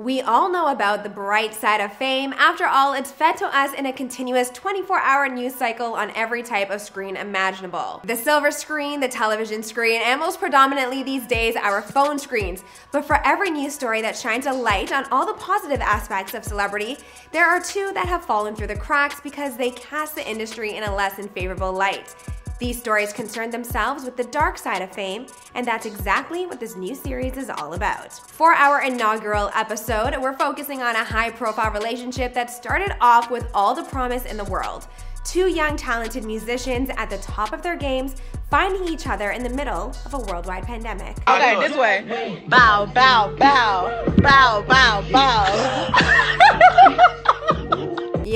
We all know about the bright side of fame. After all, it's fed to us in a continuous 24 hour news cycle on every type of screen imaginable. The silver screen, the television screen, and most predominantly these days, our phone screens. But for every news story that shines a light on all the positive aspects of celebrity, there are two that have fallen through the cracks because they cast the industry in a less than favorable light. These stories concern themselves with the dark side of fame, and that's exactly what this new series is all about. For our inaugural episode, we're focusing on a high profile relationship that started off with all the promise in the world. Two young, talented musicians at the top of their games finding each other in the middle of a worldwide pandemic. Okay, this way. Bow, bow, bow, bow, bow, bow.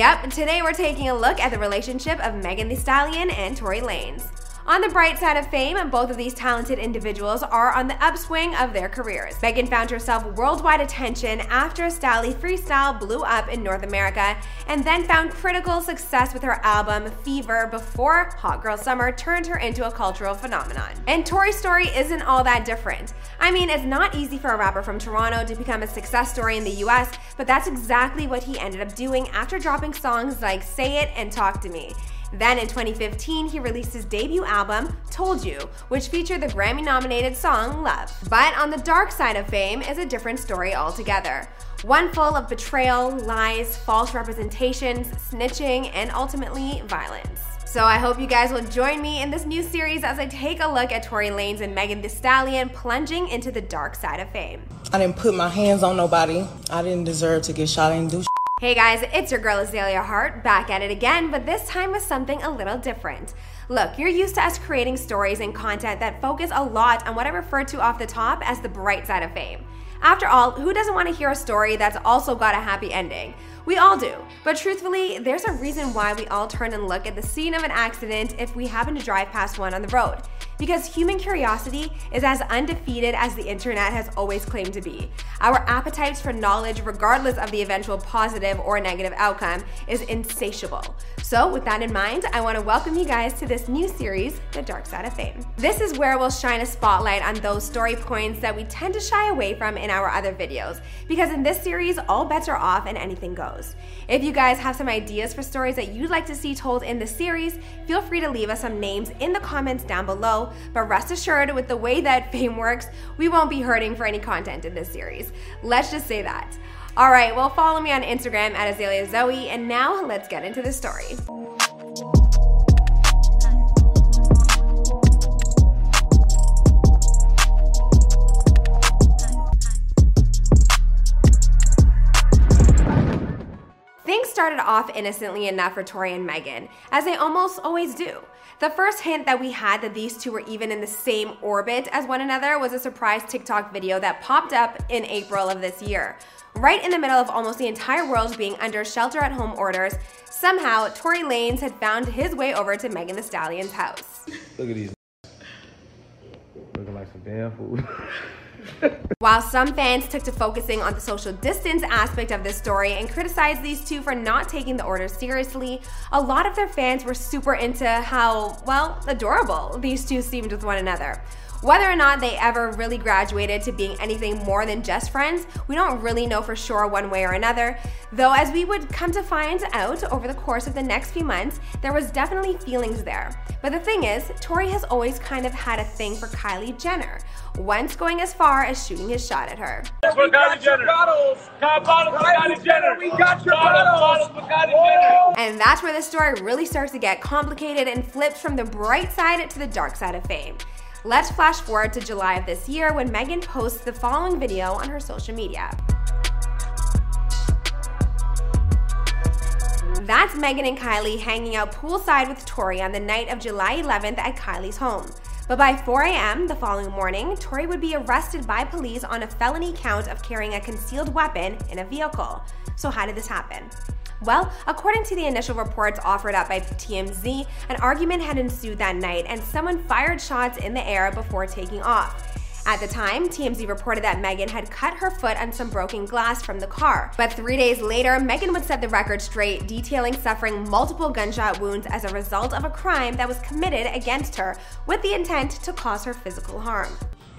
Yep, today we're taking a look at the relationship of Megan Thee Stallion and Tory Lanez. On the bright side of fame, both of these talented individuals are on the upswing of their careers. Megan found herself worldwide attention after Stalli Freestyle blew up in North America, and then found critical success with her album Fever before Hot Girl Summer turned her into a cultural phenomenon. And Tory's story isn't all that different. I mean, it's not easy for a rapper from Toronto to become a success story in the US, but that's exactly what he ended up doing after dropping songs like Say It and Talk to Me. Then in 2015, he released his debut album, Told You, which featured the Grammy nominated song Love. But on the dark side of fame is a different story altogether. One full of betrayal, lies, false representations, snitching, and ultimately violence. So I hope you guys will join me in this new series as I take a look at Tory Lanez and Megan Thee Stallion plunging into the dark side of fame. I didn't put my hands on nobody. I didn't deserve to get shot. I didn't do Hey guys, it's your girl Azalea Hart back at it again, but this time with something a little different. Look, you're used to us creating stories and content that focus a lot on what I refer to off the top as the bright side of fame. After all, who doesn't want to hear a story that's also got a happy ending? We all do. But truthfully, there's a reason why we all turn and look at the scene of an accident if we happen to drive past one on the road. Because human curiosity is as undefeated as the internet has always claimed to be. Our appetites for knowledge, regardless of the eventual positive or negative outcome, is insatiable. So, with that in mind, I want to welcome you guys to this new series, The Dark Side of Fame. This is where we'll shine a spotlight on those story points that we tend to shy away from in our other videos. Because in this series, all bets are off and anything goes. If you guys have some ideas for stories that you'd like to see told in the series, feel free to leave us some names in the comments down below. But rest assured, with the way that fame works, we won't be hurting for any content in this series. Let's just say that. All right, well, follow me on Instagram at Azalea Zoe, and now let's get into the story. Started off innocently enough for Tory and Megan, as they almost always do. The first hint that we had that these two were even in the same orbit as one another was a surprise TikTok video that popped up in April of this year. Right in the middle of almost the entire world being under shelter at home orders, somehow Tory Lanez had found his way over to Megan Thee Stallion's house. Look at these looking like some damn food. While some fans took to focusing on the social distance aspect of this story and criticized these two for not taking the order seriously, a lot of their fans were super into how, well, adorable these two seemed with one another. Whether or not they ever really graduated to being anything more than just friends, we don't really know for sure one way or another. Though, as we would come to find out over the course of the next few months, there was definitely feelings there. But the thing is, Tory has always kind of had a thing for Kylie Jenner, once going as far as shooting his shot at her. We got your bottles. Bottles for Kylie Jenner. We got your bottles. for Kylie Jenner. And that's where the story really starts to get complicated and flips from the bright side to the dark side of fame. Let's flash forward to July of this year when Megan posts the following video on her social media. That's Megan and Kylie hanging out poolside with Tory on the night of July 11th at Kylie's home. But by 4 a.m. the following morning, Tory would be arrested by police on a felony count of carrying a concealed weapon in a vehicle. So, how did this happen? Well, according to the initial reports offered up by TMZ, an argument had ensued that night and someone fired shots in the air before taking off. At the time, TMZ reported that Megan had cut her foot on some broken glass from the car. But three days later, Megan would set the record straight, detailing suffering multiple gunshot wounds as a result of a crime that was committed against her with the intent to cause her physical harm.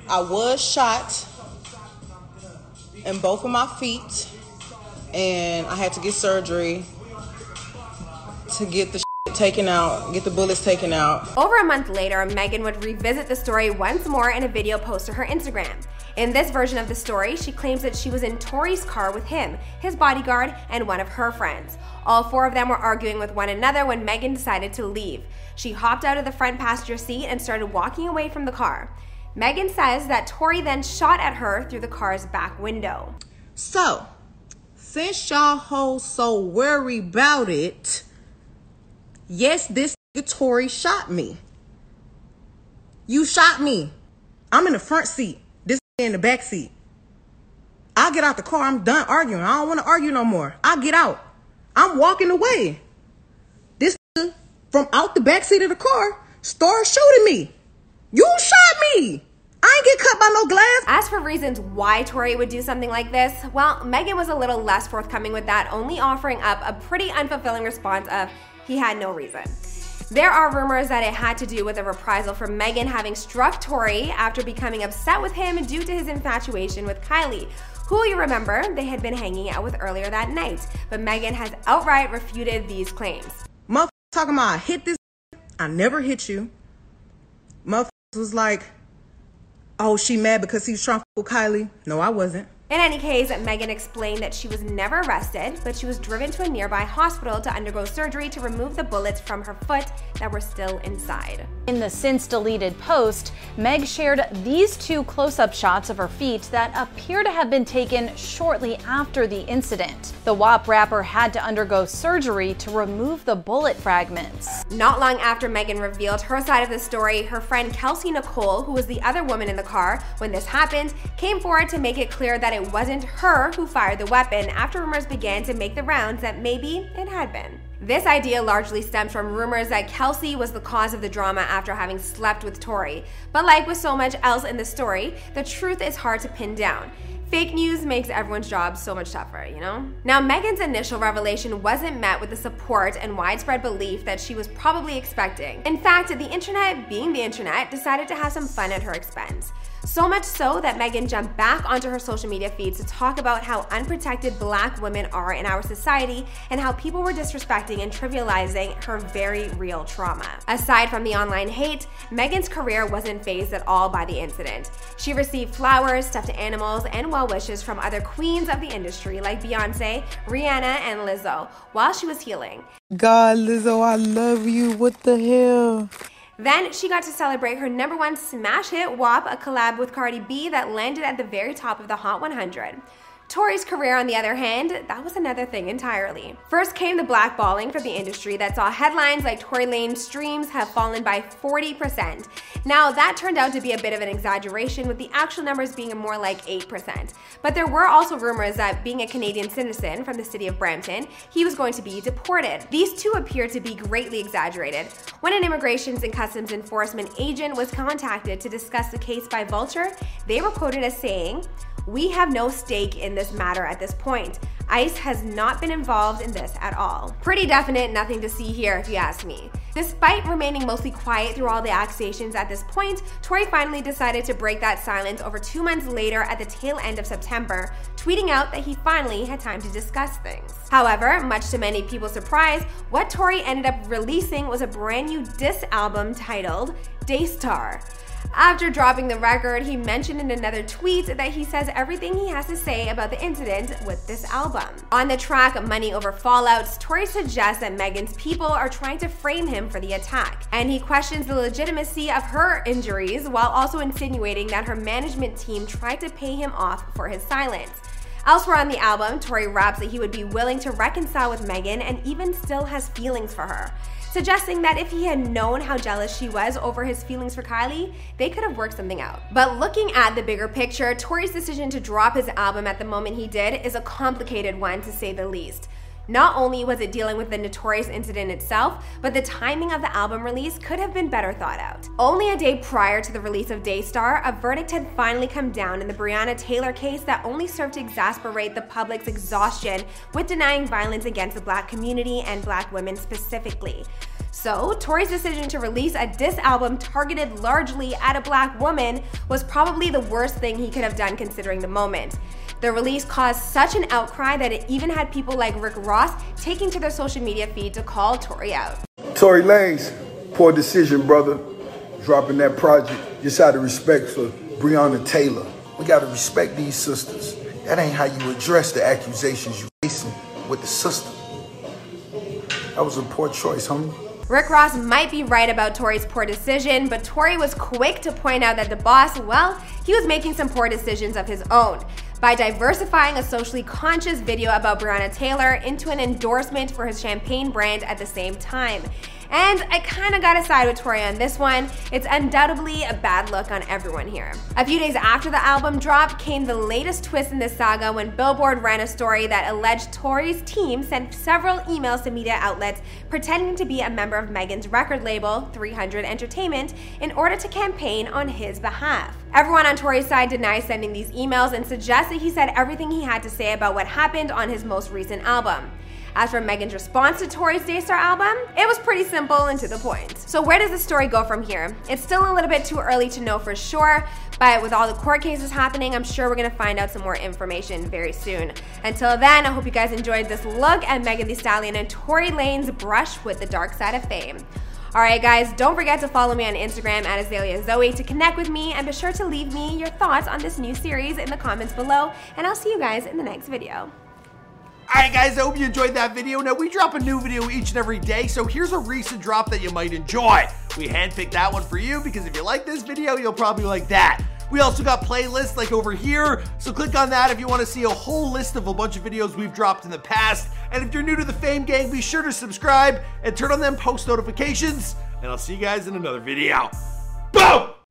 I was shot in both of my feet, and I had to get surgery to get the taken out, get the bullets taken out. Over a month later, Megan would revisit the story once more in a video post to her Instagram. In this version of the story, she claims that she was in Tory's car with him, his bodyguard, and one of her friends. All four of them were arguing with one another when Megan decided to leave. She hopped out of the front passenger seat and started walking away from the car. Megan says that Tory then shot at her through the car's back window. So, since y'all hoes so worry about it, Yes, this Tory shot me. You shot me. I'm in the front seat. This in the back seat. I get out the car. I'm done arguing. I don't want to argue no more. I get out. I'm walking away. This from out the back seat of the car started shooting me. You shot me. I ain't get cut by no glass. As for reasons why Tory would do something like this, well, Megan was a little less forthcoming with that, only offering up a pretty unfulfilling response of, he had no reason. There are rumors that it had to do with a reprisal for Megan having struck Tory after becoming upset with him due to his infatuation with Kylie, who you remember they had been hanging out with earlier that night. But Megan has outright refuted these claims. Motherfuckers talking about I hit this, I never hit you. Motherfuckers was like, oh, she mad because he's trying to Kylie. No, I wasn't. In any case, Megan explained that she was never arrested, but she was driven to a nearby hospital to undergo surgery to remove the bullets from her foot that were still inside. In the since deleted post, Meg shared these two close up shots of her feet that appear to have been taken shortly after the incident. The WAP rapper had to undergo surgery to remove the bullet fragments. Not long after Megan revealed her side of the story, her friend Kelsey Nicole, who was the other woman in the car when this happened, came forward to make it clear that it wasn't her who fired the weapon after rumors began to make the rounds that maybe it had been. This idea largely stems from rumors that Kelsey was the cause of the drama after having slept with Tory. But like with so much else in the story, the truth is hard to pin down. Fake news makes everyone's job so much tougher, you know? Now, Megan's initial revelation wasn't met with the support and widespread belief that she was probably expecting. In fact, the internet, being the internet, decided to have some fun at her expense. So much so that Megan jumped back onto her social media feeds to talk about how unprotected black women are in our society and how people were disrespecting and trivializing her very real trauma. Aside from the online hate, Megan's career wasn't phased at all by the incident. She received flowers, stuffed animals, and well wishes from other queens of the industry like Beyonce, Rihanna, and Lizzo while she was healing. God, Lizzo, I love you. What the hell? Then she got to celebrate her number one smash hit WAP, a collab with Cardi B that landed at the very top of the Hot 100. Tory's career, on the other hand, that was another thing entirely. First came the blackballing for the industry that saw headlines like Tory Lanez streams have fallen by 40%. Now, that turned out to be a bit of an exaggeration, with the actual numbers being more like 8%. But there were also rumors that being a Canadian citizen from the city of Brampton, he was going to be deported. These two appear to be greatly exaggerated. When an Immigrations and Customs Enforcement agent was contacted to discuss the case by Vulture, they were quoted as saying, we have no stake in this matter at this point. ICE has not been involved in this at all. Pretty definite, nothing to see here if you ask me. Despite remaining mostly quiet through all the accusations at this point, Tory finally decided to break that silence over two months later at the tail end of September, tweeting out that he finally had time to discuss things. However, much to many people's surprise, what Tory ended up releasing was a brand new diss album titled Daystar. After dropping the record, he mentioned in another tweet that he says everything he has to say about the incident with this album. On the track Money Over Fallouts, Tory suggests that Megan's people are trying to frame him for the attack, and he questions the legitimacy of her injuries while also insinuating that her management team tried to pay him off for his silence. Elsewhere on the album, Tory raps that he would be willing to reconcile with Megan and even still has feelings for her. Suggesting that if he had known how jealous she was over his feelings for Kylie, they could have worked something out. But looking at the bigger picture, Tory's decision to drop his album at the moment he did is a complicated one to say the least. Not only was it dealing with the notorious incident itself, but the timing of the album release could have been better thought out. Only a day prior to the release of Daystar, a verdict had finally come down in the Breonna Taylor case that only served to exasperate the public's exhaustion with denying violence against the black community and black women specifically. So, Tory's decision to release a diss album targeted largely at a black woman was probably the worst thing he could have done considering the moment. The release caused such an outcry that it even had people like Rick Ross taking to their social media feed to call Tory out. Tory Lanez, poor decision, brother. Dropping that project. Just out of respect for Breonna Taylor. We gotta respect these sisters. That ain't how you address the accusations you facing with the system. That was a poor choice, homie. Rick Ross might be right about Tory's poor decision, but Tory was quick to point out that the boss, well, he was making some poor decisions of his own by diversifying a socially conscious video about Breonna Taylor into an endorsement for his champagne brand at the same time. And I kinda gotta side with Tory on this one. It's undoubtedly a bad look on everyone here. A few days after the album drop came the latest twist in this saga when Billboard ran a story that alleged Tory's team sent several emails to media outlets pretending to be a member of Megan's record label, 300 Entertainment, in order to campaign on his behalf. Everyone on Tory's side denies sending these emails and suggests that he said everything he had to say about what happened on his most recent album. As for Megan's response to Tory's Daystar album, it was pretty simple and to the point. So where does the story go from here? It's still a little bit too early to know for sure, but with all the court cases happening, I'm sure we're gonna find out some more information very soon. Until then, I hope you guys enjoyed this look at Megan Thee Stallion and Tory Lanez brush with the dark side of fame. Alright, guys, don't forget to follow me on Instagram at Azalea Zoe to connect with me and be sure to leave me your thoughts on this new series in the comments below. And I'll see you guys in the next video. Alright guys, I hope you enjoyed that video. Now we drop a new video each and every day, so here's a recent drop that you might enjoy. We handpicked that one for you because if you like this video, you'll probably like that. We also got playlists like over here, so click on that if you want to see a whole list of a bunch of videos we've dropped in the past. And if you're new to the Fame Gang, be sure to subscribe and turn on them post notifications. And I'll see you guys in another video. Boom!